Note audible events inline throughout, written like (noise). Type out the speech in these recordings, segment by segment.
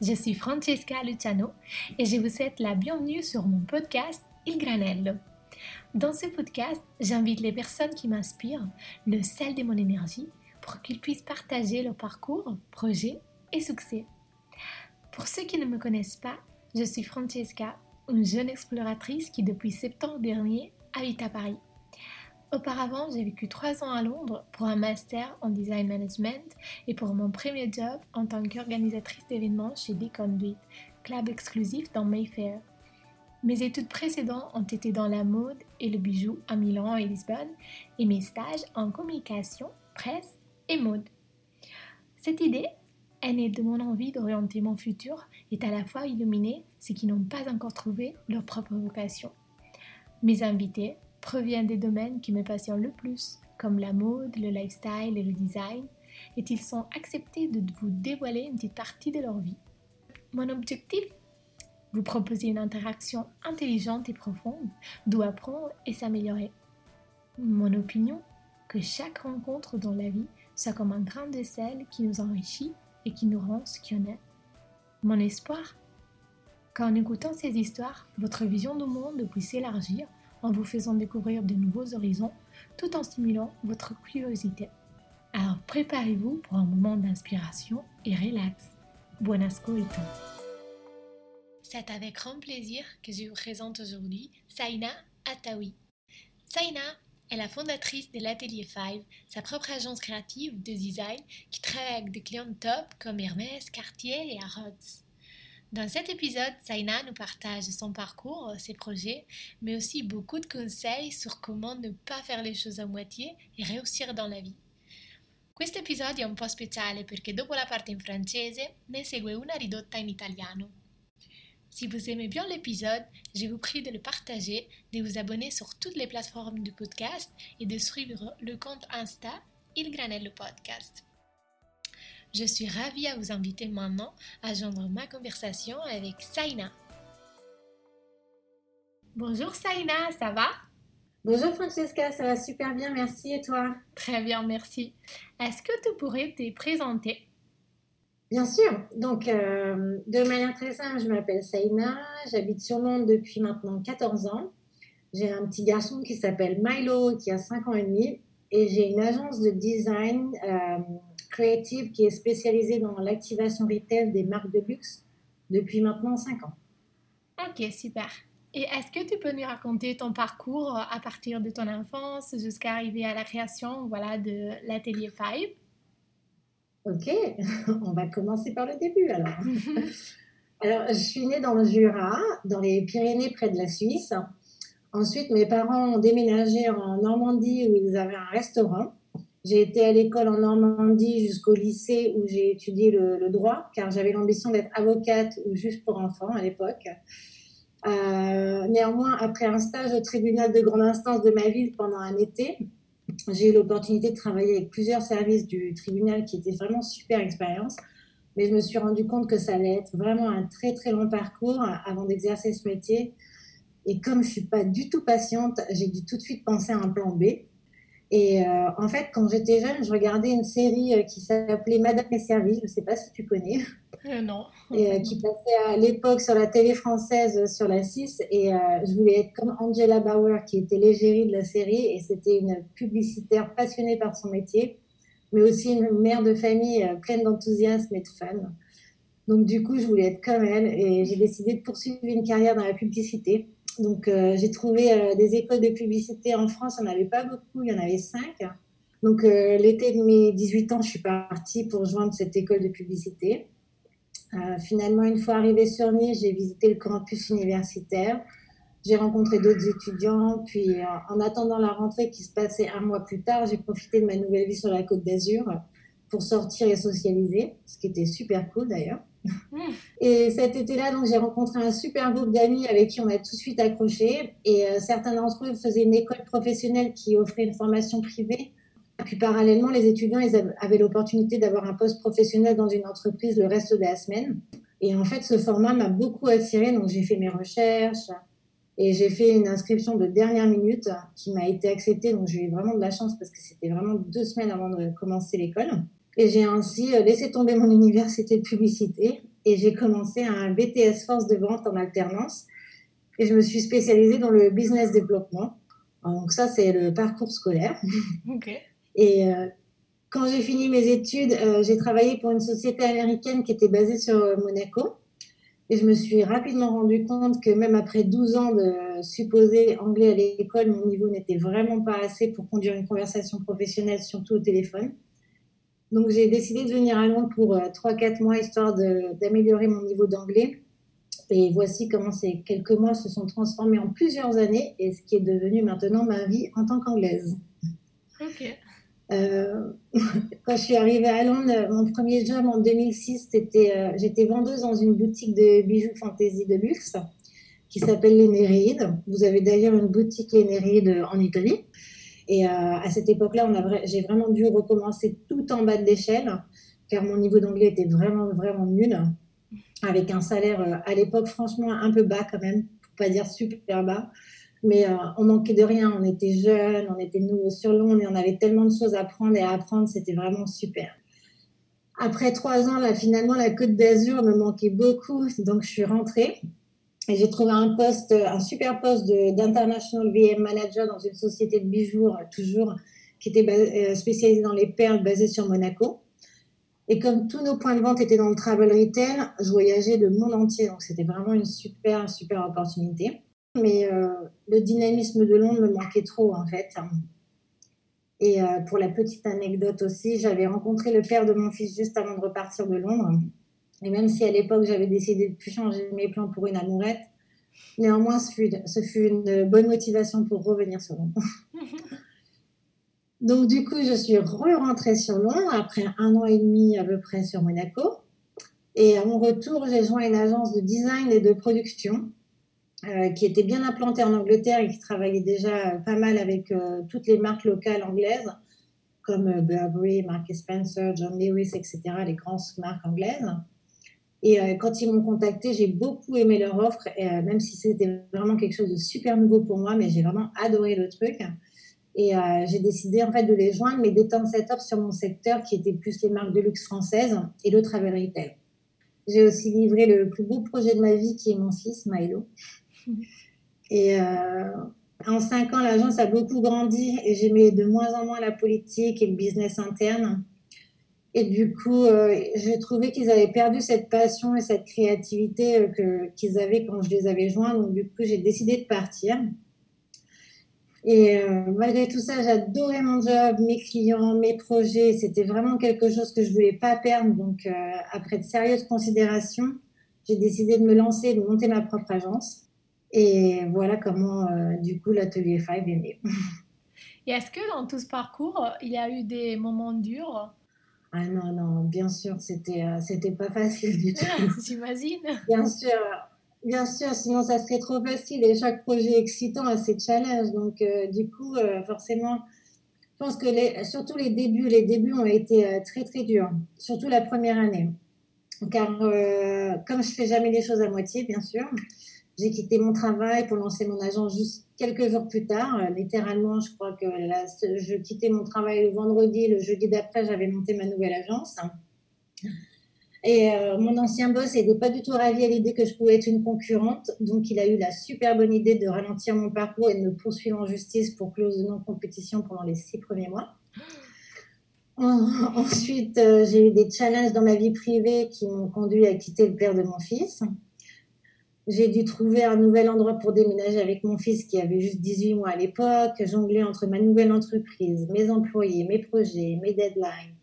Je suis Francesca Luciano et je vous souhaite la bienvenue sur mon podcast Il Granello. Dans ce podcast, j'invite les personnes qui m'inspirent, le sel de mon énergie, pour qu'ils puissent partager leur parcours, projets et succès. Pour ceux qui ne me connaissent pas, je suis Francesca, une jeune exploratrice qui depuis septembre dernier habite à Paris. Auparavant, j'ai vécu trois ans à Londres pour un master en design management et pour mon premier job en tant qu'organisatrice d'événements chez The Conduit, club exclusif dans Mayfair. Mes études précédentes ont été dans la mode et le bijou à Milan et Lisbonne et mes stages en communication, presse et mode. Cette idée est de mon envie d'orienter mon futur et à la fois illuminer ceux qui n'ont pas encore trouvé leur propre vocation. Mes invités proviennent des domaines qui me passionnent le plus, comme la mode, le lifestyle et le design, et ils sont acceptés de vous dévoiler une petite partie de leur vie. Mon objectif? Vous proposer une interaction intelligente et profonde, d'où apprendre et s'améliorer. Mon opinion? Que chaque rencontre dans la vie soit comme un grain de sel qui nous enrichit et qui nous rend ce qu'on est. Mon espoir? Qu'en écoutant ces histoires, votre vision du monde puisse s'élargir en vous faisant découvrir de nouveaux horizons tout en stimulant votre curiosité. Alors préparez-vous pour un moment d'inspiration et relax. Buon ascolto. C'est avec grand plaisir que je vous présente aujourd'hui Saina Atawi. Saina est la fondatrice de l'Atelier 5, sa propre agence créative de design qui travaille avec des clients top comme Hermès, Cartier et Harrods. Dans cet épisode, Saina nous partage son parcours, ses projets, mais aussi beaucoup de conseils sur comment ne pas faire les choses à moitié et réussir dans la vie. Questo episodio è un po' speciale perché dopo la parte in francese ne segue una ridotta in italiano. Si vous aimez bien l'épisode, je vous prie de le partager, de vous abonner sur toutes les plateformes de podcast et de suivre le compte Insta Il Granello Podcast. Je suis ravie à vous inviter maintenant à joindre ma conversation avec Saina. Bonjour Saina, ça va? Bonjour Francesca, ça va super bien, merci et toi? Très bien, merci. Est-ce que tu pourrais te présenter? Bien sûr, donc euh, de manière très simple, je m'appelle Saina, j'habite sur Londres depuis maintenant 14 ans. J'ai un petit garçon qui s'appelle Milo qui a 5 ans et demi et j'ai une agence de design euh, créative qui est spécialisée dans l'activation retail des marques de luxe depuis maintenant 5 ans. Ok, super. Et est-ce que tu peux nous raconter ton parcours à partir de ton enfance jusqu'à arriver à la création voilà, de l'atelier 5 Ok, (laughs) on va commencer par le début alors. (laughs) (laughs) alors, je suis née dans le Jura, dans les Pyrénées près de la Suisse. Ensuite, mes parents ont déménagé en Normandie où ils avaient un restaurant. J'ai été à l'école en Normandie jusqu'au lycée où j'ai étudié le, droit, car j'avais l'ambition d'être avocate ou juge pour enfants à l'époque. Euh, néanmoins, après un stage au tribunal de grande instance de ma ville pendant un été, j'ai eu l'opportunité de travailler avec plusieurs services du tribunal qui était vraiment super expérience. Mais je me suis rendu compte que ça allait être vraiment un très très long parcours avant d'exercer ce métier. Et comme je suis pas du tout patiente, j'ai dû tout de suite penser à un plan B. Et euh, en fait, quand j'étais jeune, je regardais une série euh, qui s'appelait Madame et service. Je ne sais pas si tu connais. Euh, non. Et qui passait à l'époque sur la télé française sur la 6. Et je voulais être comme Angela Bauer, qui était l'égérie de la série. Et c'était une publicitaire passionnée par son métier, mais aussi une mère de famille pleine d'enthousiasme et de fun. Donc, du coup, je voulais être comme elle. Et j'ai décidé de poursuivre une carrière dans la publicité. Donc, euh, j'ai trouvé euh, des écoles de publicité en France. Il n'y en avait pas beaucoup, il y en avait cinq. Donc, euh, l'été de mes 18 ans, je suis partie pour rejoindre cette école de publicité. finalement, une fois arrivée sur Nice, j'ai visité le campus universitaire. J'ai rencontré d'autres étudiants. Puis, en attendant la rentrée qui se passait un mois plus tard, j'ai profité de ma nouvelle vie sur la Côte d'Azur pour sortir et socialiser, ce qui était super cool d'ailleurs. (laughs) Et cet été-là, j'ai rencontré un super groupe d'amis avec qui on a tout de suite accroché. Et euh, certains d'entre eux faisaient une école professionnelle qui offrait une formation privée. Puis parallèlement, les étudiants avaient l'opportunité d'avoir un poste professionnel dans une entreprise le reste de la semaine. Et en fait, ce format m'a beaucoup attiré. Donc j'ai fait mes recherches et j'ai fait une inscription de dernière minute qui m'a été acceptée. Donc j'ai eu vraiment de la chance parce que c'était vraiment deux semaines avant de commencer l'école. Et j'ai ainsi laissé tomber mon université de publicité et j'ai commencé un BTS Force de vente en alternance. Et je me suis spécialisée dans le business développement. Donc ça, c'est le parcours scolaire. (laughs) Et euh, quand j'ai fini mes études, euh, j'ai travaillé pour une société américaine qui était basée sur euh, Monaco. Et je me suis rapidement rendu compte que même après 12 ans de supposé anglais à l'école, mon niveau n'était vraiment pas assez pour conduire une conversation professionnelle, surtout au téléphone. Donc j'ai décidé de venir à Londres pour 3-4 mois, histoire d'améliorer mon niveau d'anglais. Et voici comment ces quelques mois se sont transformés en plusieurs années et ce qui est devenu maintenant ma vie en tant qu'anglaise. Ok. Euh, (laughs) quand je suis arrivée à Londres, mon premier job en 2006, c'était, euh, j'étais vendeuse dans une boutique de bijoux fantasy de luxe qui s'appelle les Vous avez d'ailleurs une boutique les en Italie. Et euh, à cette époque-là, j'ai vraiment dû recommencer tout en bas de l'échelle, car mon niveau d'anglais était vraiment, vraiment nul, avec un salaire à l'époque franchement un peu bas quand même, pour pas dire super bas. Mais euh, on manquait de rien. On était jeunes, on était nouveaux sur Londres et on avait tellement de choses à apprendre et à apprendre. C'était vraiment super. Après trois ans, finalement, la Côte d'Azur me manquait beaucoup. Donc, je suis rentrée j'ai trouvé un poste, un super poste d'International VM Manager dans une société de bijoux, euh, toujours, qui était euh, spécialisée dans les perles basée sur Monaco. Et comme tous nos points de vente étaient dans le travel retail, je voyageais le monde entier. Donc, c'était vraiment une super, super opportunité mais euh, le dynamisme de Londres me manquait trop en fait. Et pour la petite anecdote aussi, j'avais rencontré le père de mon fils juste avant de repartir de Londres. Et même si à l'époque j'avais décidé de plus changer mes plans pour une amourette, néanmoins ce fut, ce fut une bonne motivation pour revenir sur Londres. (laughs) Donc du coup, je suis re-rentrée sur Londres après un an et demi à peu près sur Monaco. Et à mon retour, j'ai joint une agence de design et de production euh, qui était bien implanté en Angleterre et qui travaillait déjà pas mal avec euh, toutes les marques locales anglaises, comme euh, Burberry, Mark Spencer, John Lewis, etc., les grandes marques anglaises. Et quand ils m'ont contacté, j'ai beaucoup aimé leur offre, même si c'était vraiment quelque chose de super nouveau pour moi, mais j'ai vraiment adoré le truc. Et j'ai décidé en fait de les joindre, mais d'étendre cette offre sur mon secteur qui était plus les marques de luxe françaises et le travel retail. J'ai aussi livré le plus beau projet de ma vie qui est mon fils, Milo. Et euh, en cinq ans, l'agence a beaucoup grandi et j'aimais de moins en moins la politique et le business interne. Et du coup, euh, j'ai trouvé qu'ils avaient perdu cette passion et cette créativité euh, que, qu'ils avaient quand je les avais joints. Donc, du coup, j'ai décidé de partir. Et malgré tout ça, j'adorais mon job, mes clients, mes projets. C'était vraiment quelque chose que je voulais pas perdre. Donc, après de sérieuses considérations, j'ai décidé de me lancer, de monter ma propre agence. Et voilà comment, euh, du coup, l'atelier 5 est né. Et est-ce que dans tout ce parcours, il y a eu des moments durs? Ah non, non, bien sûr, c'était euh, c'était pas facile du tout. (laughs) J'imagine. Bien sûr, bien sûr, sinon ça serait trop facile. Et chaque projet excitant a ses challenges. Donc, euh, du coup, forcément, je pense que les, surtout les débuts, les débuts ont été très, très durs. Surtout la première année. Car comme je fais jamais les choses à moitié, bien sûr, j'ai quitté mon travail pour lancer mon agence juste quelques jours plus tard. Euh, littéralement, je crois que je quittais mon travail le vendredi, le jeudi d'après, j'avais monté ma nouvelle agence. Et euh, mon ancien boss n'était pas du tout ravi à l'idée que je pouvais être une concurrente. Donc, il a eu la super bonne idée de ralentir mon parcours et de me poursuivre en justice pour clause de non-compétition pendant les six premiers mois. Ensuite, euh, j'ai eu des challenges dans ma vie privée qui m'ont conduit à quitter le père de mon fils. J'ai dû trouver un nouvel endroit pour déménager avec mon fils qui avait juste 18 mois à l'époque, jongler entre ma nouvelle entreprise, mes employés, mes projets, mes deadlines,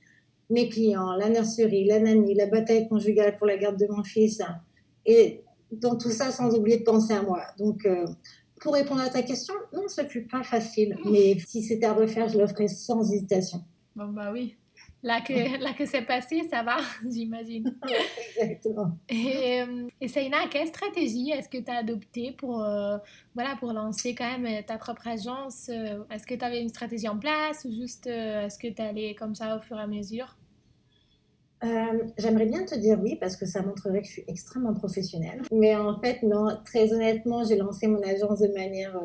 mes clients, la nurserie, la nanny, la bataille conjugale pour la garde de mon fils. Et dans tout ça, sans oublier de penser à moi. Donc, euh, pour répondre à ta question, non, ce fut pas facile. Mais si c'était à refaire, je le ferais sans hésitation. Bon, bah oui. Là que, là que c'est passé, ça va, (laughs) j'imagine. (laughs) Exactement. Et, euh, et Saina, quelle stratégie est-ce que tu as adoptée pour, euh, voilà, pour lancer quand même ta propre agence euh, Est-ce que tu avais une stratégie en place ou juste est-ce que tu allais comme ça au fur et à mesure? J'aimerais bien te dire oui parce que ça montrerait que je suis extrêmement professionnelle. Mais en fait, non, très honnêtement, j'ai lancé mon agence de manière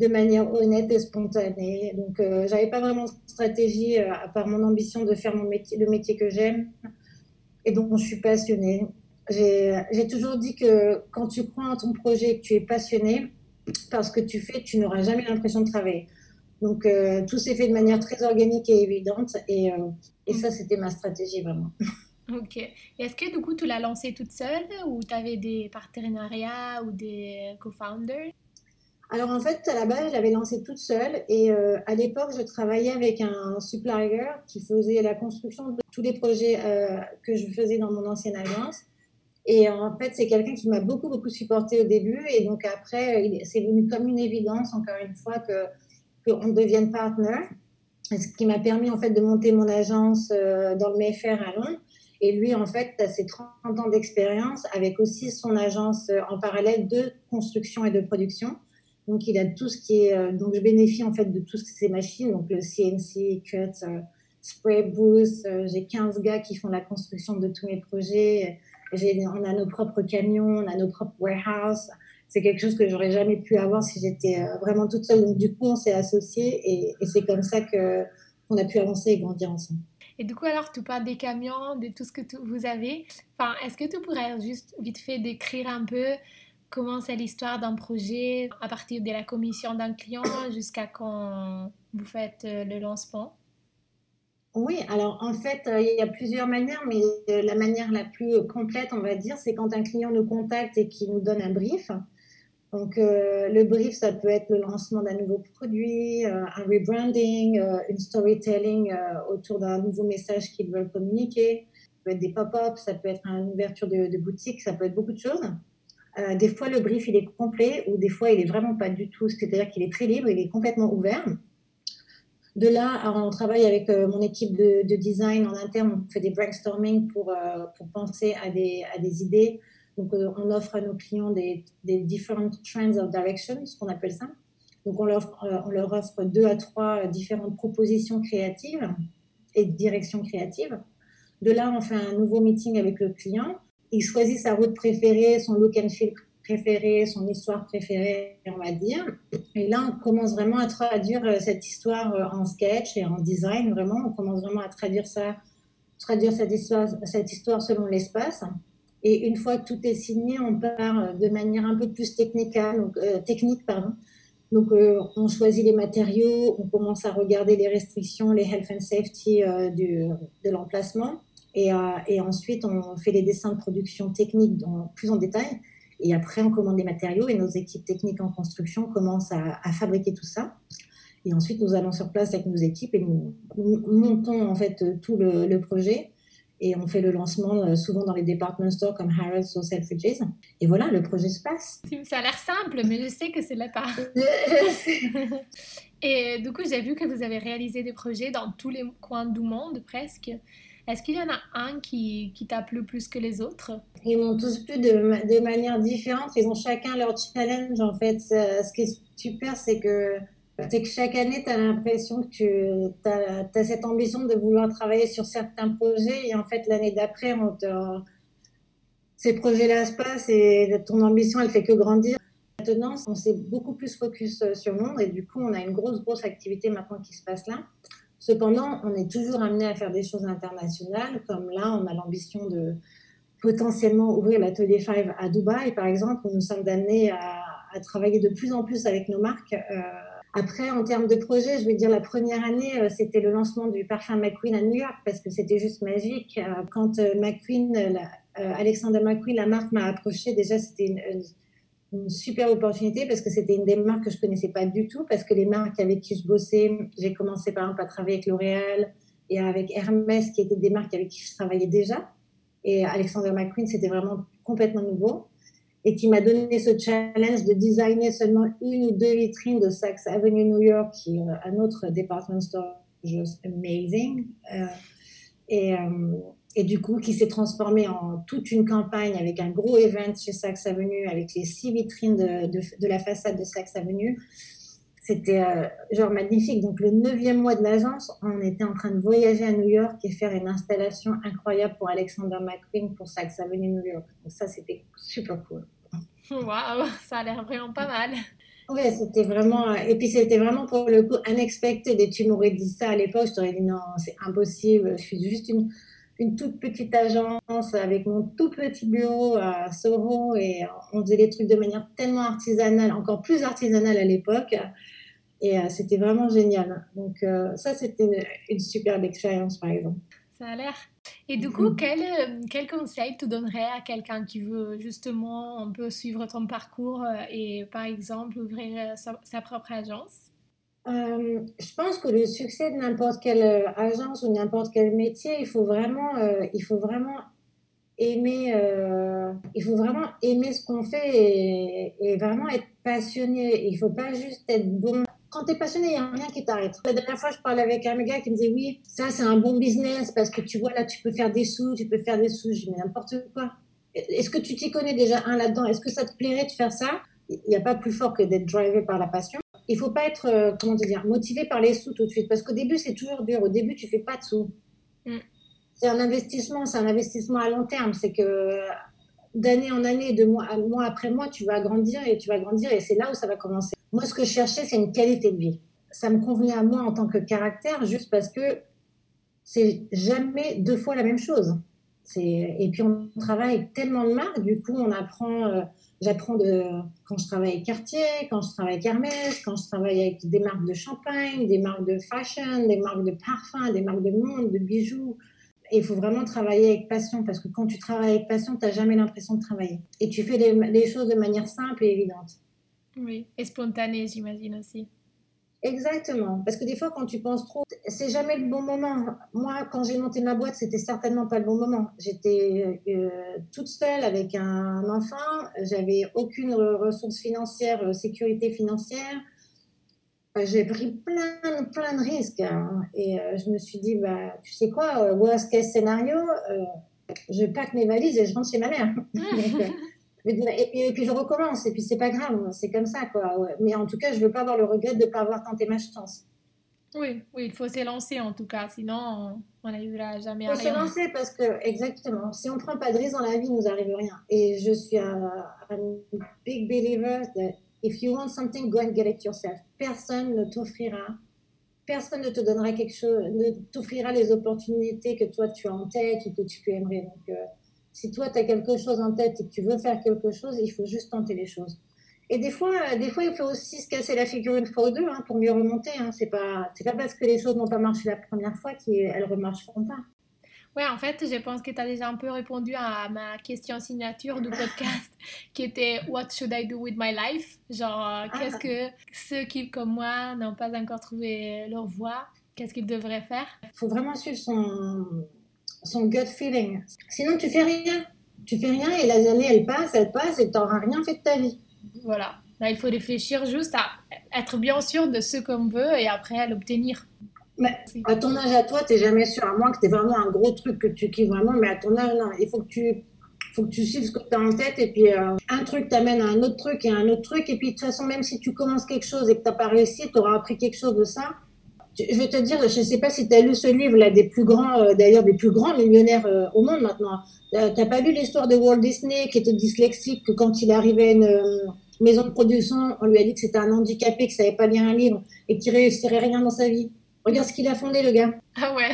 de manière honnête et spontanée. Donc, euh, j'avais pas vraiment de stratégie euh, à part mon ambition de faire mon métier, le métier que j'aime et dont je suis passionnée. J'ai toujours dit que quand tu crois en ton projet, que tu es passionné, parce que tu fais, tu n'auras jamais l'impression de travailler. Donc, euh, tout s'est fait de manière très organique et évidente. Et, euh, et ça, c'était ma stratégie vraiment. (laughs) Ok. Est-ce que du coup, tu l'as lancé toute seule ou tu avais des partenariats ou des co-founders? Alors en fait, à la base, je l'avais lancé toute seule et euh, à l'époque, je travaillais avec un supplier qui faisait la construction de tous les projets que je faisais dans mon ancienne agence. Et en fait, c'est quelqu'un qui m'a beaucoup, beaucoup supporté au début. Et donc après, c'est venu comme une évidence, encore une fois, que qu'on devienne partenaire. Ce qui m'a permis en fait de monter mon agence euh, dans le Mayfair à Londres. Et lui, en fait, a ses 30 ans d'expérience avec aussi son agence euh, en parallèle de construction et de production. Donc, il a tout ce qui est. Euh, donc, je bénéficie en fait de toutes ces machines, donc le CNC, Cut, Spray Booth. J'ai 15 gars qui font la construction de tous mes projets. On a nos propres camions, on a nos propres warehouses c'est quelque chose que j'aurais jamais pu avoir si j'étais euh, vraiment toute seule. Donc, du coup, on s'est associés et, c'est comme ça qu'on a pu avancer et grandir ensemble. Et du coup, alors, tu parles des camions, de tout ce que vous avez. Enfin, est-ce que tu pourrais juste vite fait décrire un peu comment c'est l'histoire d'un projet à partir de la commission d'un client jusqu'à quand vous faites euh, le lancement oui, alors en fait, euh, il y a plusieurs manières, mais la manière la plus complète, on va dire, c'est quand un client nous contacte et qu'il nous donne un brief. Donc, euh, le brief, ça peut être le lancement d'un nouveau produit, euh, un rebranding, euh, une storytelling autour d'un nouveau message qu'ils veulent communiquer. Ça peut être des pop-ups, ça peut être une ouverture de, boutique, ça peut être beaucoup de choses. Des fois, le brief, il est complet ou des fois, il est vraiment pas du tout. C'est-à-dire qu'il est très libre, il est complètement ouvert. De là, on travaille avec mon équipe de, design en interne, on fait des brainstorming pour, pour penser à des, à des idées, donc, euh, on offre à nos clients des, des different trends of direction, ce qu'on appelle ça. Donc, on leur, euh, on leur offre deux à trois différentes propositions créatives et directions créatives. De là, on fait un nouveau meeting avec le client. Il choisit sa route préférée, son look and feel préféré, son histoire préférée, on va dire. Et là, on commence vraiment à traduire euh, cette histoire en sketch et en design. Vraiment, on commence vraiment à traduire ça, traduire cette histoire, cette histoire selon l'espace. Et une fois que tout est signé, on part de manière un peu plus technique, donc, euh, technique pardon. Donc, euh, on choisit les matériaux, on commence à regarder les restrictions, les health and safety euh, du, de l'emplacement. Et, et, ensuite, on fait les dessins de production technique dans, plus en détail. Et après, on commande des matériaux et nos équipes techniques en construction commencent à, à fabriquer tout ça. Et ensuite, nous allons sur place avec nos équipes et nous, montons en fait tout le, le projet et on fait le lancement euh, souvent dans les department stores comme Harrods ou Selfridges. Et voilà, le projet se passe. Ça a l'air simple, mais je sais que c'est la part. (laughs) et du coup, j'ai vu que vous avez réalisé des projets dans tous les coins du monde presque. Est-ce qu'il y en a un qui, qui t'a plu plus que les autres? Ils m'ont tous plu de, manière différente. Ils ont chacun leur challenge en fait. Ce qui est super, c'est que que chaque année, tu as l'impression que tu as, cette ambition de vouloir travailler sur certains projets et en fait, l'année d'après, ces projets-là se passent et ton ambition, elle fait que grandir. Maintenant, on s'est beaucoup plus focus euh, sur Londres et du coup, on a une grosse, grosse activité maintenant qui se passe là. Cependant, on est toujours amené à faire des choses internationales, comme là, on a l'ambition de potentiellement ouvrir l'atelier 5 à Dubaï, par exemple, où nous sommes amenés à, travailler de plus en plus avec nos marques. Euh, après, en termes de projet, je vais dire la première année, euh, c'était le lancement du parfum McQueen à New York parce que c'était juste magique. Euh, quand McQueen, Alexander McQueen, la marque m'a approché, déjà c'était une, super opportunité parce que c'était une des marques que je connaissais pas du tout parce que les marques avec qui je bossais, j'ai commencé par exemple à travailler avec L'Oréal et avec Hermès qui étaient des marques avec qui je travaillais déjà. Et Alexander McQueen, c'était vraiment complètement nouveau et qui m'a donné ce challenge de designer seulement une ou deux vitrines de Saks Avenue New York, qui est un autre department store just amazing. Euh, et, euh, et, du coup, qui s'est transformé en toute une campagne avec un gros event chez Saks Avenue, avec les six vitrines de, de, de la façade de Saks Avenue. C'était euh, genre magnifique. Donc, le neuvième mois de l'agence, on était en train de voyager à New York et faire une installation incroyable pour Alexander McQueen pour Saks Avenue New York. Donc, ça, c'était super cool. (laughs) Waouh, ça a l'air vraiment pas mal. Oui, c'était vraiment. Et puis, c'était vraiment pour le coup unexpected. Et tu m'aurais dit ça à l'époque, je t'aurais dit non, c'est impossible. Je suis juste une, une toute petite agence avec mon tout petit bureau à Soho et on faisait les trucs de manière tellement artisanale, encore plus artisanale à l'époque. Et euh, c'était vraiment génial. Donc, euh, ça, c'était une, une superbe expérience, par exemple. Ça a l'air. Et du coup, quel, euh, quel conseil tu donnerais à quelqu'un qui veut justement un peu suivre ton parcours et par exemple ouvrir sa, sa propre agence? Euh, je pense que le succès de n'importe quelle agence ou n'importe quel métier, il faut vraiment, euh, il faut vraiment aimer, euh, il faut vraiment aimer ce qu'on fait et, vraiment être passionné. Il faut pas juste être bon. Quand tu es passionné, il n'y a rien qui t'arrête. La dernière fois, je parlais avec un gars qui me disait oui, ça c'est un bon business parce que tu vois là, tu peux faire des sous, tu peux faire des sous. Je dis n'importe quoi. Est-ce que tu t'y connais déjà un là-dedans? Est-ce que ça te plairait de faire ça? Il n'y a pas plus fort que d'être drivé par la passion il faut pas être, euh, comment te dire, motivé par les sous tout de suite. Parce qu'au début, c'est toujours dur. Au début, tu fais pas de sous. Mm. C'est un investissement, c'est un investissement à long terme. C'est que d'année en année, de mois, mois après mois, tu vas grandir et tu vas grandir et c'est là où ça va commencer. Moi, ce que je cherchais, c'est une qualité de vie. Ça me convenait à moi en tant que caractère, juste parce que c'est jamais deux fois la même chose. Et puis on travaille tellement de marques, du coup on apprend, euh, j'apprends quand je travaille avec Cartier, quand je travaille avec Hermès, quand je travaille avec des marques de champagne, des marques de fashion, des marques de parfum, des marques de monde, de bijoux. Il faut vraiment travailler avec passion parce que quand tu travailles avec passion, tu n'as jamais l'impression de travailler. Et tu fais les choses de manière simple et évidente. Oui, et spontanée, j'imagine aussi. Exactement. Parce que des fois, quand tu penses trop, c'est jamais le bon moment. Moi, quand j'ai monté ma boîte, c'était certainement pas le bon moment. J'étais euh, toute seule avec un enfant. J'avais aucune ressource financière, euh, sécurité financière. J'ai pris plein, plein de risques. Hein. Et euh, je me suis dit, bah, tu sais quoi, worst case scénario, je pack mes valises et je rentre chez ma mère. (laughs) Et, puis je recommence, et puis c'est pas grave, c'est comme ça, quoi. Mais en tout cas, je veux pas avoir le regret de ne pas avoir tenté ma chance. Oui, oui, il faut s'élancer en tout cas, sinon on n'arrivera jamais à rien. Il faut s'élancer parce que, exactement, si on prend pas de risque dans la vie, il nous arrive rien. Et je suis un, big believer that if you want something, go and get it yourself. Personne ne t'offrira, personne ne te donnera quelque chose, ne t'offrira les opportunités que toi tu as en tête ou que tu aimerais. Donc, euh, si toi, tu as quelque chose en tête et que tu veux faire quelque chose, il faut juste tenter les choses. Et des fois, des fois, il faut aussi se casser la figure une fois ou deux hein, pour mieux remonter. Hein. C'est pas, c'est pas parce que les choses n'ont pas marché la première fois qu'elles remarcheront pas. Ouais, en fait, je pense que tu as déjà un peu répondu à ma question signature du podcast (laughs) qui était What should I do with my life? Genre, ah. qu'est-ce que ceux qui, comme moi, n'ont pas encore trouvé leur voie, qu'est-ce qu'ils devraient faire? Il faut vraiment suivre son, son gut feeling. Sinon, tu fais rien. Tu fais rien et les années, elles passent, elles passent et tu n'auras rien fait de ta vie. Voilà. Là, il faut réfléchir juste à être bien sûr de ce qu'on veut et après à l'obtenir. Mais à ton âge à toi, tu n'es jamais sûr, à moins que tu aies vraiment un gros truc que tu kiffes vraiment, mais à ton âge, non. Il faut que tu, faut que tu suives ce que tu as en tête et puis euh, un truc t'amène à un autre truc et à un autre truc. Et puis de toute façon, même si tu commences quelque chose et que tu n'as pas réussi, tu auras appris quelque chose de ça je vais te dire, je ne sais pas si tu as lu ce livre là des plus grands, euh, d'ailleurs des plus grands millionnaires euh, au monde maintenant. Tu n'as pas lu l'histoire de Walt Disney qui était dyslexique, que quand il arrivait à une euh, maison de production, on lui a dit que c'était un handicapé, qu'il savait pas lire un livre et qu'il réussirait rien dans sa vie. Regarde ce qu'il a fondé le gars. (laughs) Ah ouais.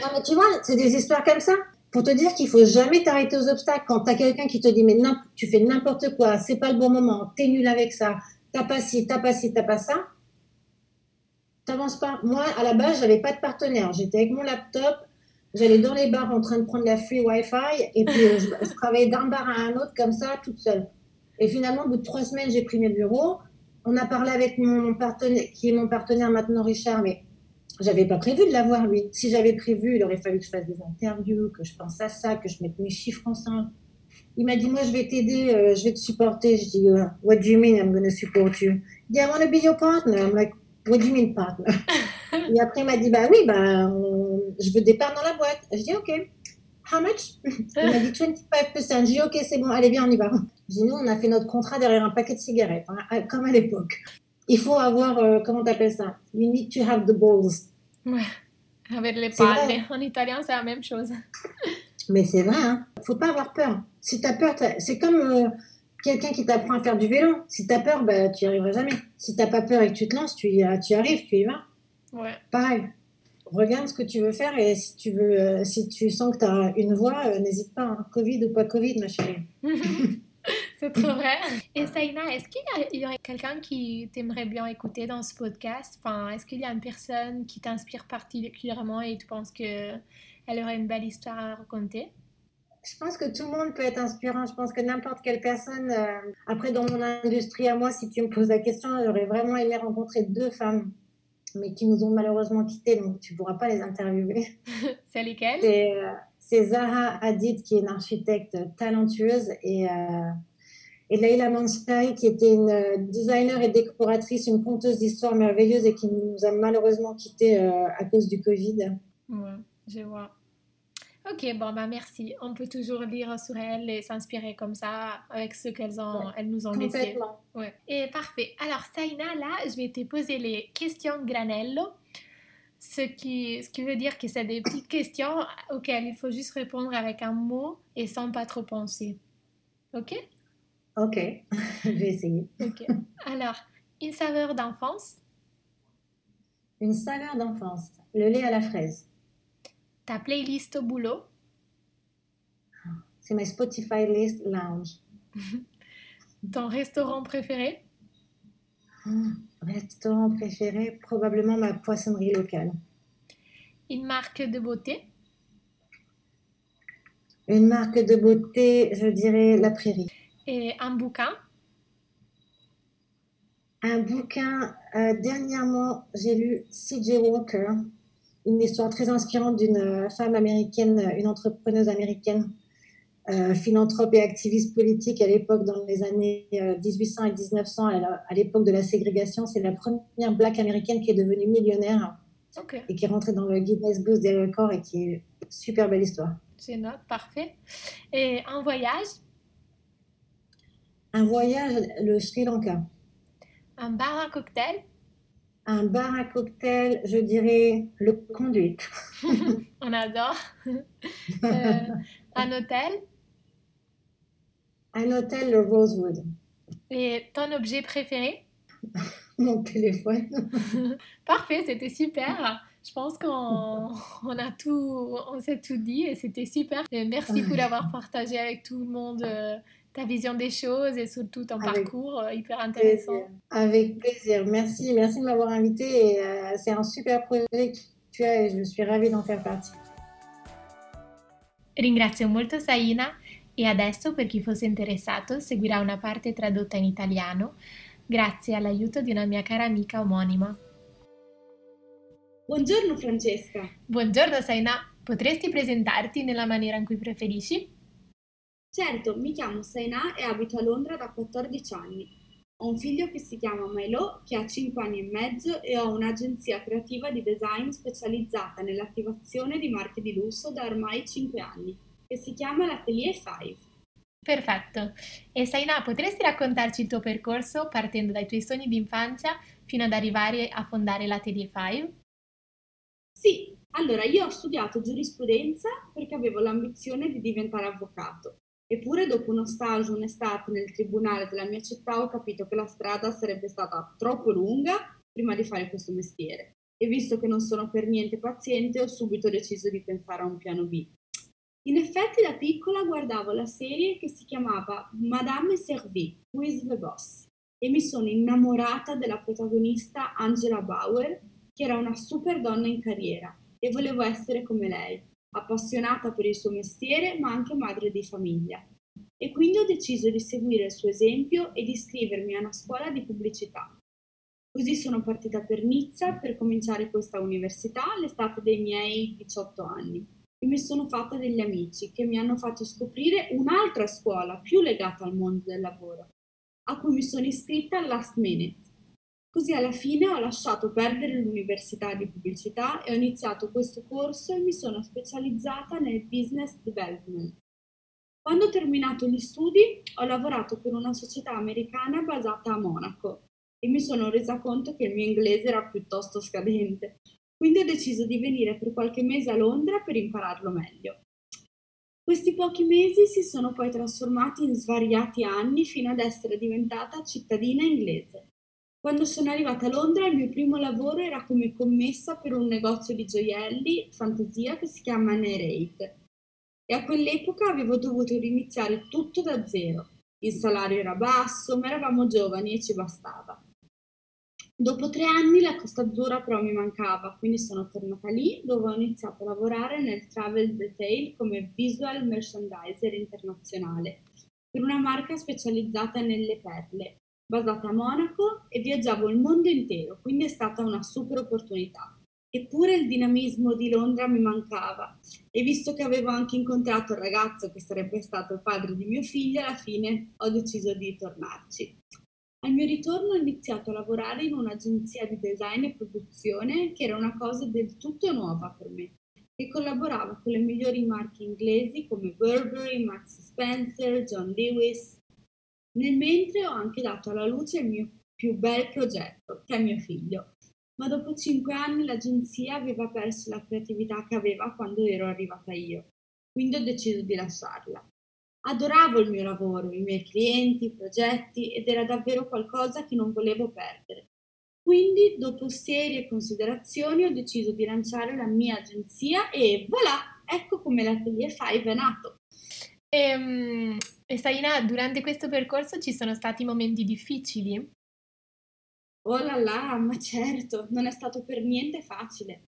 Non mais tu vois, c'est des histoires comme ça. Pour te dire qu'il faut jamais t'arrêter aux obstacles. Quand tu as quelqu'un qui te dit mais tu fais n'importe quoi, c'est pas le bon moment, t'es nul avec ça, t'as pas ci, t'as pas ci, t'as pas ça t'avances pas. Moi, à la base, j'avais pas de partenaire. J'étais avec mon laptop, j'allais dans les bars en train de prendre la free Wi-Fi, et puis euh, je, travaillais d'un bar à un autre comme ça, toute seule. Et finalement, au bout de trois semaines, j'ai pris mes bureaux. On a parlé avec mon partenaire, qui est mon partenaire maintenant, Richard, mais j'avais pas prévu de l'avoir, lui. Si j'avais prévu, il aurait fallu que je fasse des interviews, que je pense à ça, que je mette mes chiffres ensemble. Il m'a dit, moi, je vais t'aider, euh, je vais te supporter. Je dis, uh, what do you mean I'm going to support you? Il dit, I want to be your partner. I'm like, What do you mean partner Et après, il m'a dit, bah oui, bah, je veux des parts dans la boîte. Je dis, OK. How much? Il m'a dit 25%. Je dis, OK, c'est bon, allez, viens, on y va. Je dis, nous, on a fait notre contrat derrière un paquet de cigarettes, hein, comme à l'époque. Il faut avoir, euh, comment t'appelles ça? You need to have the balls. Ouais, avec les palle. En italien, c'est la même chose. Mais c'est vrai, hein. Faut pas avoir peur. Si tu as peur, c'est comme... Euh, quelqu'un qui t'apprend à faire du vélo. Si tu as peur, bah, tu n'y arriveras jamais. Si tu n'as pas peur et que tu te lances, tu, y, tu arrives, tu y vas. Ouais. Pareil. Regarde ce que tu veux faire et si tu, veux, euh, si tu sens que tu as une voix, euh, n'hésite pas. Hein. Covid ou pas Covid, ma chérie. (laughs) C'est trop vrai. Et Saïna, est-ce qu'il y, aurait quelqu'un qui t'aimerait bien écouter dans ce podcast? Enfin, Est-ce qu'il y a une personne qui t'inspire particulièrement et tu penses qu'elle aurait une belle histoire à raconter? Je pense que tout le monde peut être inspirant. Je pense que n'importe quelle personne. Euh, après, dans mon industrie à moi, si tu me poses la question, j'aurais vraiment aimé rencontrer deux femmes, mais qui nous ont malheureusement quittés, donc tu ne pourras pas les interviewer. (laughs) C'est lesquelles? C'est euh, Zahra Hadid, qui est une architecte talentueuse, et, euh, et Leila Manshari, qui était une designer et décoratrice, une conteuse d'histoire merveilleuse et qui nous a malheureusement quittés à cause du Covid. Ouais, je vois. Ok, bon, bah merci. On peut toujours lire sur elles et s'inspirer comme ça avec ce qu'elles ont, elles nous ont laissé. Ouais. Et parfait. Alors, Saina, là, je vais te poser les questions granello, ce qui, ce qui veut dire que c'est des petites questions auxquelles il faut juste répondre avec un mot et sans pas trop penser. Ok? Ok, (laughs) je vais essayer. Ok. Alors, une saveur d'enfance? Une saveur d'enfance, le lait à la fraise. Ta playlist au boulot? C'est ma Spotify list lounge. (laughs) Ton restaurant préféré? Restaurant préféré, probablement ma poissonnerie locale. Une marque de beauté? Une marque de beauté, je dirais La Prairie. Et un bouquin? Un bouquin, euh, dernièrement, j'ai lu C.J. Walker, une histoire très inspirante d'une euh, femme américaine, euh, une entrepreneuse américaine, euh, philanthrope et activiste politique à l'époque dans les années 1800 et 1900, à l'époque de la ségrégation. C'est la première black américaine qui est devenue millionnaire et qui est rentrée dans le Guinness Book des records et qui est super belle histoire. C'est note, parfait. Et un voyage? Un voyage, le Sri Lanka. Un bar à cocktail? Un bar à cocktail, je dirais le conduite. (laughs) On adore. (laughs) Euh, un hôtel? Un hôtel, le Rosewood. Et ton objet préféré? (laughs) Mon téléphone. Parfait, c'était super. Je pense qu'on a tout, on s'est tout dit et c'était super. Et merci pour l'avoir partagé avec tout le monde. Ta vision des choses et surtout ton parcours euh, hyper intéressant. Avec plaisir. Merci, merci de m'avoir invité. Euh, c'est un super projet que tu as et je suis ravie d'en faire partie. Ringrazio molto Saina e adesso per chi fosse interessato seguirà una parte tradotta in italiano grazie all'aiuto di una mia cara amica omonima. Buongiorno Francesca. Buongiorno Saina, potresti presentarti nella maniera in cui preferisci? Certo, mi chiamo Saina e abito a Londra da 14 anni. Ho un figlio che si chiama Milo, che ha 5 anni e mezzo e ho un'agenzia creativa di design specializzata nell'attivazione di marche di lusso da ormai 5 anni, che si chiama l'Atelier 5. Perfetto. E Saina, potresti raccontarci il tuo percorso partendo dai tuoi sogni di infanzia fino ad arrivare a fondare l'Atelier 5? Sì, allora io ho studiato giurisprudenza perché avevo l'ambizione di diventare avvocato Eppure dopo uno stage un'estate nel tribunale della mia città ho capito che la strada sarebbe stata troppo lunga prima di fare questo mestiere e visto che non sono per niente paziente ho subito deciso di pensare a un piano B. In effetti da piccola guardavo la serie che si chiamava Madame Servie, Who is the Boss? e mi sono innamorata della protagonista Angela Bauer, che era una super donna in carriera e volevo essere come lei appassionata per il suo mestiere ma anche madre di famiglia. E quindi ho deciso di seguire il suo esempio e di iscrivermi a una scuola di pubblicità. Così sono partita per Nizza per cominciare questa università all'estate dei miei 18 anni e mi sono fatta degli amici che mi hanno fatto scoprire un'altra scuola più legata al mondo del lavoro, a cui mi sono iscritta last minute Così alla fine ho lasciato perdere l'università di pubblicità e ho iniziato questo corso e mi sono specializzata nel business development. Quando ho terminato gli studi ho lavorato per una società americana basata a Monaco e mi sono resa conto che il mio inglese era piuttosto scadente. Quindi ho deciso di venire per qualche mese a Londra per impararlo meglio. Questi pochi mesi si sono poi trasformati in svariati anni fino ad essere diventata cittadina inglese. Quando sono arrivata a Londra il mio primo lavoro era come commessa per un negozio di gioielli fantasia che si chiama Nerate e a quell'epoca avevo dovuto riniziare tutto da zero. Il salario era basso, ma eravamo giovani e ci bastava. Dopo tre anni la Costa Azzurra però mi mancava, quindi sono tornata lì dove ho iniziato a lavorare nel travel retail come visual merchandiser internazionale per una marca specializzata nelle perle, basata a Monaco e viaggiavo il mondo intero, quindi è stata una super opportunità. Eppure il dinamismo di Londra mi mancava e visto che avevo anche incontrato il ragazzo che sarebbe stato il padre di mio figlio, alla fine ho deciso di tornarci. Al mio ritorno ho iniziato a lavorare in un'agenzia di design e produzione che era una cosa del tutto nuova per me, che collaborava con le migliori marche inglesi come Burberry, Max Spencer, John Lewis. Nel mentre ho anche dato alla luce il mio più bel progetto, che è mio figlio. Ma dopo cinque anni l'agenzia aveva perso la creatività che aveva quando ero arrivata io, quindi ho deciso di lasciarla. Adoravo il mio lavoro, i miei clienti, i progetti ed era davvero qualcosa che non volevo perdere. Quindi, dopo serie considerazioni, ho deciso di lanciare la mia agenzia e voilà, ecco come l'Atelier 5 è nato. Ehm, e Saina, durante questo percorso ci sono stati momenti difficili? Oh là là, ma certo, non è stato per niente facile.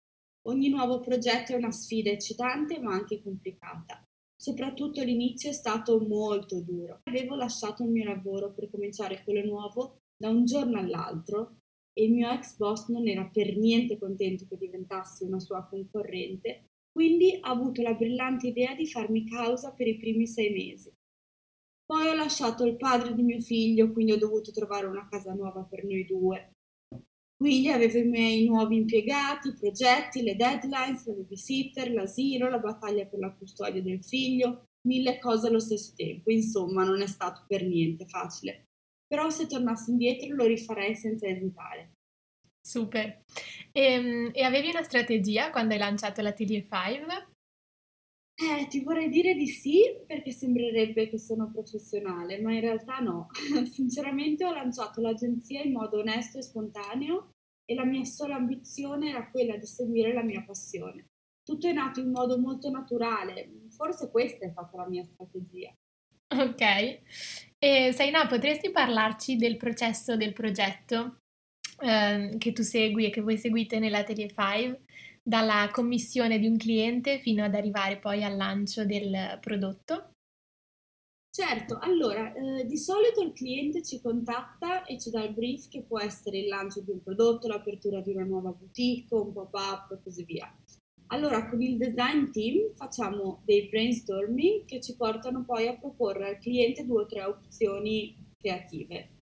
Ogni nuovo progetto è una sfida eccitante ma anche complicata. Soprattutto l'inizio è stato molto duro. Avevo lasciato il mio lavoro per cominciare quello nuovo da un giorno all'altro e il mio ex boss non era per niente contento che diventassi una sua concorrente, quindi ha avuto la brillante idea di farmi causa per i primi sei mesi. Poi ho lasciato il padre di mio figlio, quindi ho dovuto trovare una casa nuova per noi due. Quindi avevo i miei nuovi impiegati, i progetti, le deadlines, la babysitter, l'asilo, la battaglia per la custodia del figlio, mille cose allo stesso tempo. Insomma, non è stato per niente facile. Però se tornassi indietro lo rifarei senza esitare. Super. E, ehm, e avevi una strategia quando hai lanciato la TD5? Eh, ti vorrei dire di sì perché sembrerebbe che sono professionale, ma in realtà no. (laughs) Sinceramente ho lanciato l'agenzia in modo onesto e spontaneo e la mia sola ambizione era quella di seguire la mia passione. Tutto è nato in modo molto naturale, forse questa è stata la mia strategia. Ok. E Saina, potresti parlarci del processo del progetto eh, che tu segui e che voi seguite nell'Atelier 5? Dalla commissione di un cliente fino ad arrivare poi al lancio del prodotto? Certo, allora eh, di solito il cliente ci contatta e ci dà il brief che può essere il lancio di un prodotto, l'apertura di una nuova boutique, un pop-up e così via. Allora con il design team facciamo dei brainstorming che ci portano poi a proporre al cliente due o tre opzioni creative.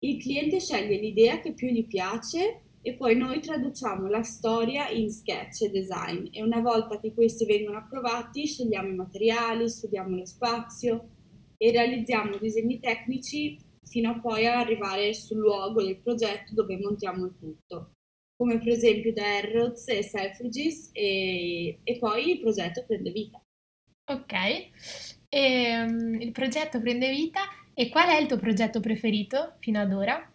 Il cliente sceglie l'idea che più gli piace e poi noi traduciamo la storia in sketch e design e una volta che questi vengono approvati scegliamo i materiali, studiamo lo spazio e realizziamo disegni tecnici fino a poi arrivare sul luogo del progetto dove montiamo il tutto, come per esempio da Harrods e Selfridges e, e poi il progetto prende vita. Ok, e, um, il progetto prende vita e qual è il tuo progetto preferito fino ad ora?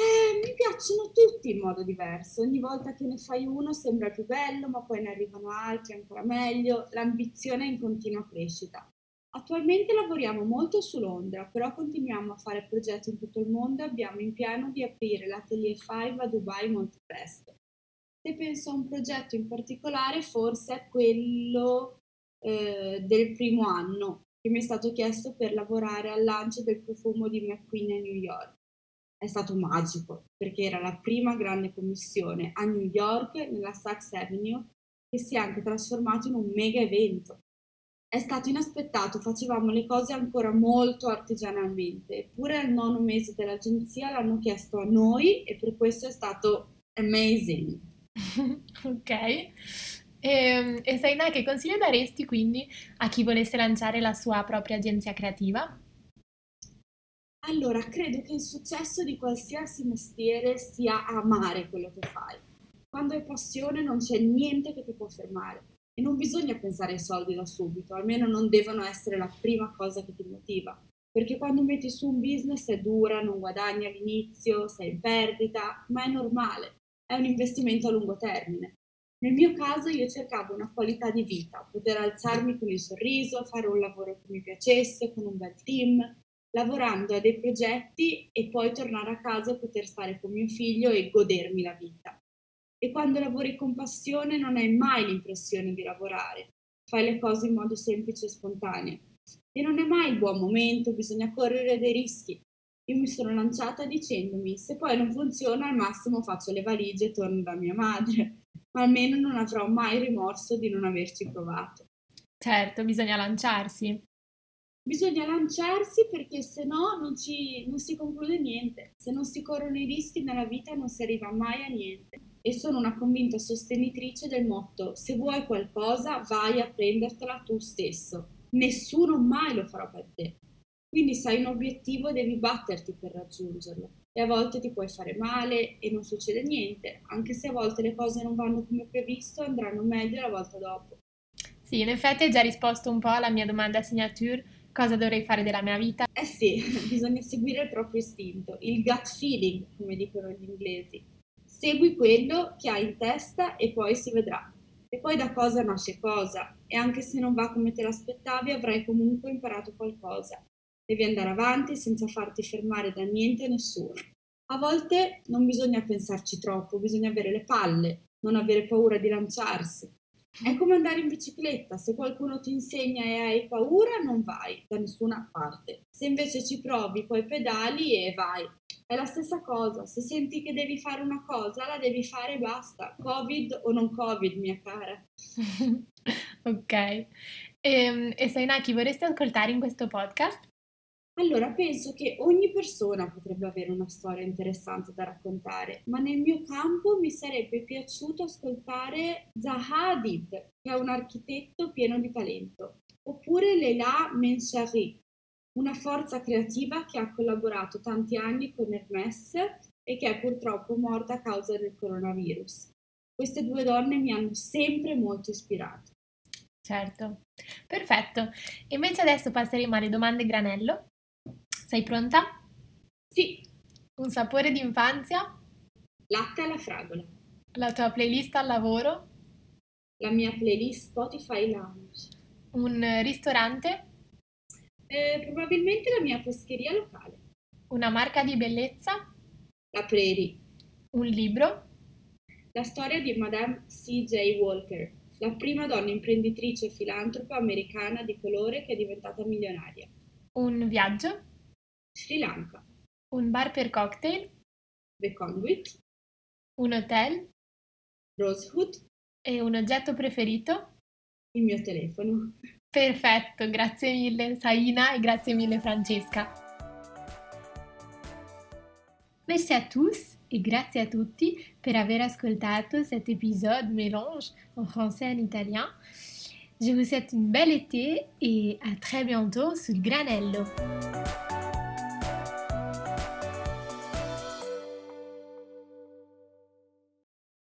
Eh, mi piacciono tutti in modo diverso, ogni volta che ne fai uno sembra più bello, ma poi ne arrivano altri ancora meglio, l'ambizione è in continua crescita. Attualmente lavoriamo molto su Londra, però continuiamo a fare progetti in tutto il mondo e abbiamo in piano di aprire l'Atelier 5 a Dubai molto presto. Se penso a un progetto in particolare, forse è quello eh, del primo anno, che mi è stato chiesto per lavorare al lancio del profumo di McQueen a New York è stato magico perché era la prima grande commissione a New York nella Saks Avenue che si è anche trasformato in un mega evento. È stato inaspettato, facevamo le cose ancora molto artigianalmente, eppure al nono mese dell'agenzia l'hanno chiesto a noi e per questo è stato amazing. (laughs) ok. E, ehm, e Saina, che consiglio daresti quindi a chi volesse lanciare la sua propria agenzia creativa? Allora, credo che il successo di qualsiasi mestiere sia amare quello che fai. Quando hai passione non c'è niente che ti può fermare. E non bisogna pensare ai soldi da subito, almeno non devono essere la prima cosa che ti motiva. Perché quando metti su un business è dura, non guadagni all'inizio, sei in perdita, ma è normale, è un investimento a lungo termine. Nel mio caso io cercavo una qualità di vita, poter alzarmi con il sorriso, fare un lavoro che mi piacesse, con un bel team, lavorando a dei progetti e poi tornare a casa e poter stare con mio figlio e godermi la vita. E quando lavori con passione non hai mai l'impressione di lavorare, fai le cose in modo semplice e spontaneo. E non è mai il buon momento, bisogna correre dei rischi. Io mi sono lanciata dicendomi, se poi non funziona al massimo faccio le valigie e torno da mia madre, (laughs) ma almeno non avrò mai rimorso di non averci provato. Certo, bisogna lanciarsi. Bisogna lanciarsi perché se no non, ci, non si conclude niente. Se non si corrono i rischi nella vita non si arriva mai a niente e sono una convinta sostenitrice del motto se vuoi qualcosa vai a prendertela tu stesso. Nessuno mai lo farà per te. Quindi se hai un obiettivo devi batterti per raggiungerlo e a volte ti puoi fare male e non succede niente, anche se a volte le cose non vanno come previsto andranno meglio la volta dopo. Sì, in effetti hai già risposto un po' alla mia domanda signature, cosa dovrei fare della mia vita? Eh sì, (laughs) bisogna seguire il proprio istinto, il gut feeling, come dicono gli inglesi Segui quello che hai in testa e poi si vedrà. E poi da cosa nasce cosa, e anche se non va come te l'aspettavi avrai comunque imparato qualcosa. Devi andare avanti senza farti fermare da niente e nessuno. A volte non bisogna pensarci troppo, bisogna avere le palle, non avere paura di lanciarsi. È come andare in bicicletta, se qualcuno ti insegna e hai paura non vai da nessuna parte. Se invece ci provi, poi pedali e vai. È la stessa cosa, se senti che devi fare una cosa, la devi fare e basta. Covid o non Covid, mia cara. (laughs) ok. E, ehm, e Saina, chi vorresti ascoltare in questo podcast? Allora, penso che ogni persona potrebbe avere una storia interessante da raccontare, ma nel mio campo mi sarebbe piaciuto ascoltare Zaha Hadid, che è un architetto pieno di talento, oppure Leila Menshari, una forza creativa che ha collaborato tanti anni con Hermès e che è purtroppo morta a causa del coronavirus. Queste due donne mi hanno sempre molto ispirato. Certo, perfetto. Invece adesso passeremo alle domande granello. Sei pronta? Sì. Un sapore d'infanzia? Latte alla fragola. La tua playlist al lavoro? La mia playlist Spotify Lounge. Un ristorante? Eh, probabilmente la mia pescheria locale. Una marca di bellezza? La Prairie. Un libro? La storia di Madame C.J. Walker, la prima donna imprenditrice e filantropa americana di colore che è diventata milionaria. Un viaggio? Sri Lanka. Un bar per cocktail? The Conduit. Un hotel? Rosewood. E un oggetto preferito? Il mio telefono. Perfetto, grazie mille Saina et grazie mille Francesca. Merci à tous et grazie a tutti per aver ascoltato cet épisode mélange en français et en italien. Je vous souhaite une belle été et à très bientôt sul Granello.